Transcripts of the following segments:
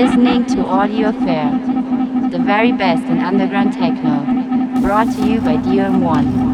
listening to Audio Fair, the very best in underground techno, brought to you by DM One.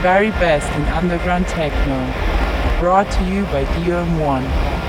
Very best in underground techno. Brought to you by DOM1.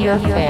Audio Fair.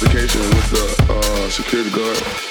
altercation with the uh, security guard.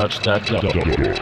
Touch Kapstadt.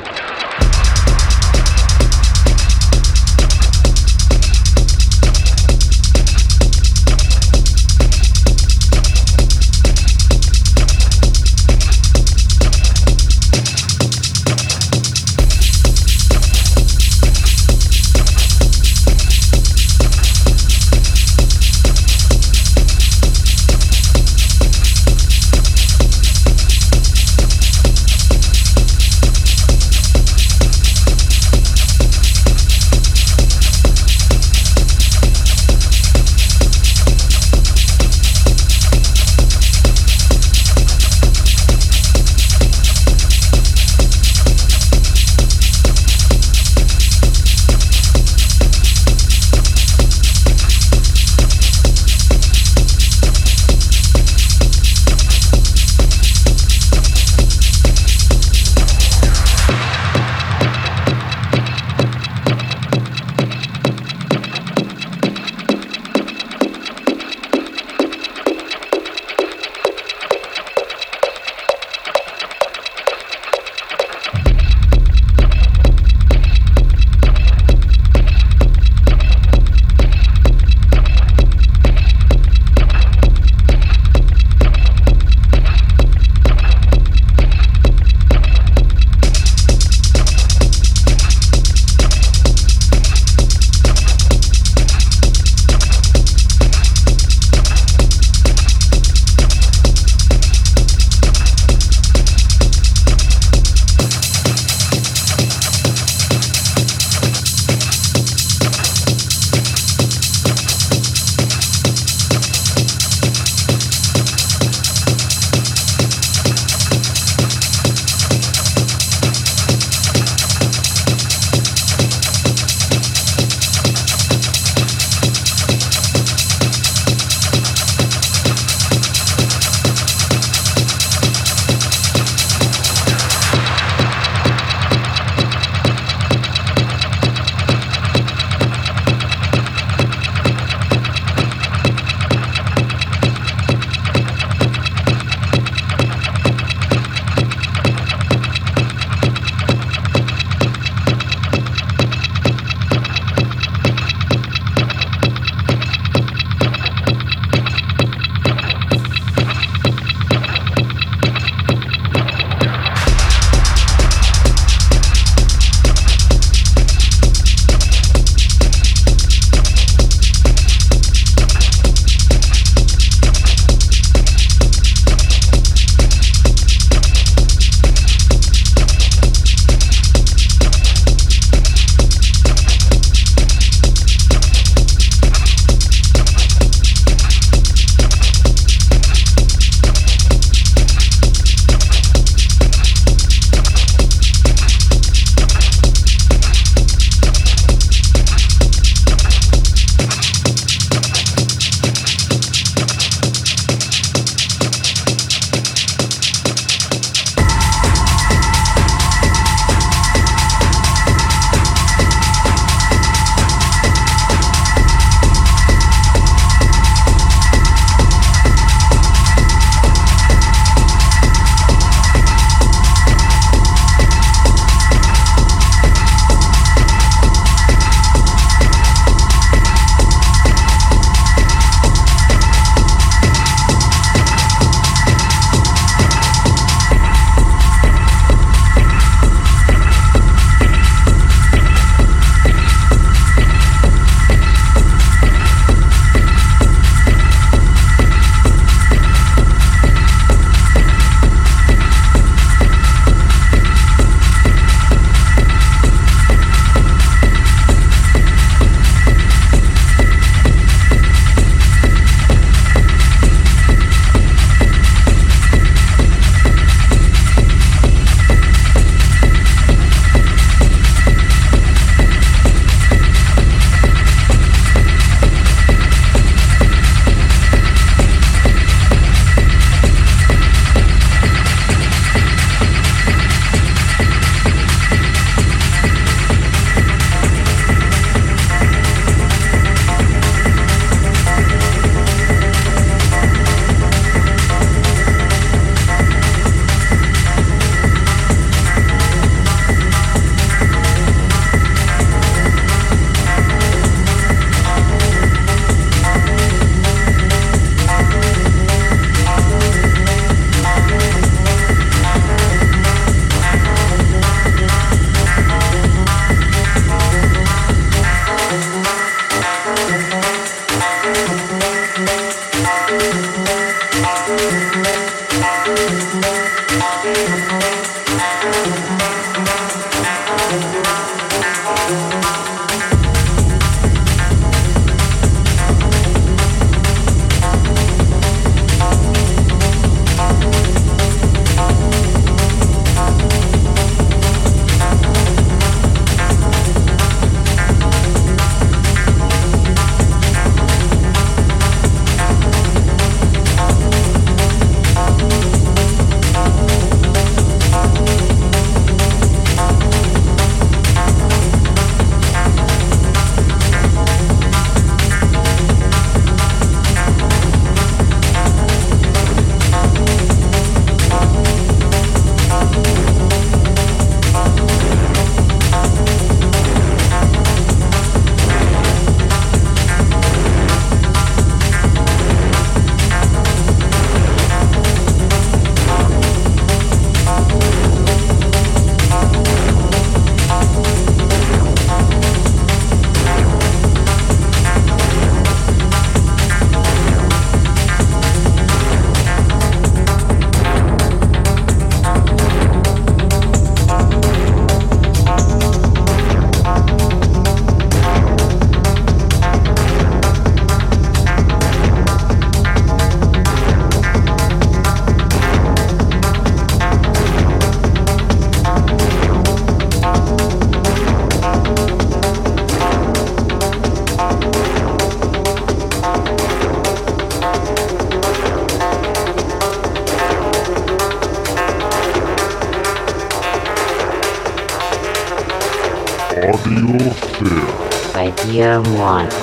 Radio 1.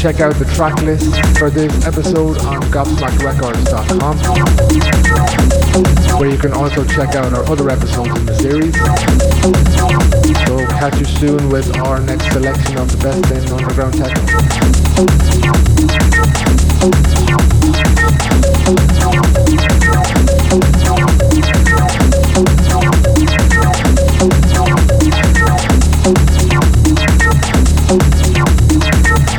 check out the track list for this episode on gobsmackrecords.com, where you can also check out our other episodes in the series. So catch you soon with our next selection of the best in underground techno.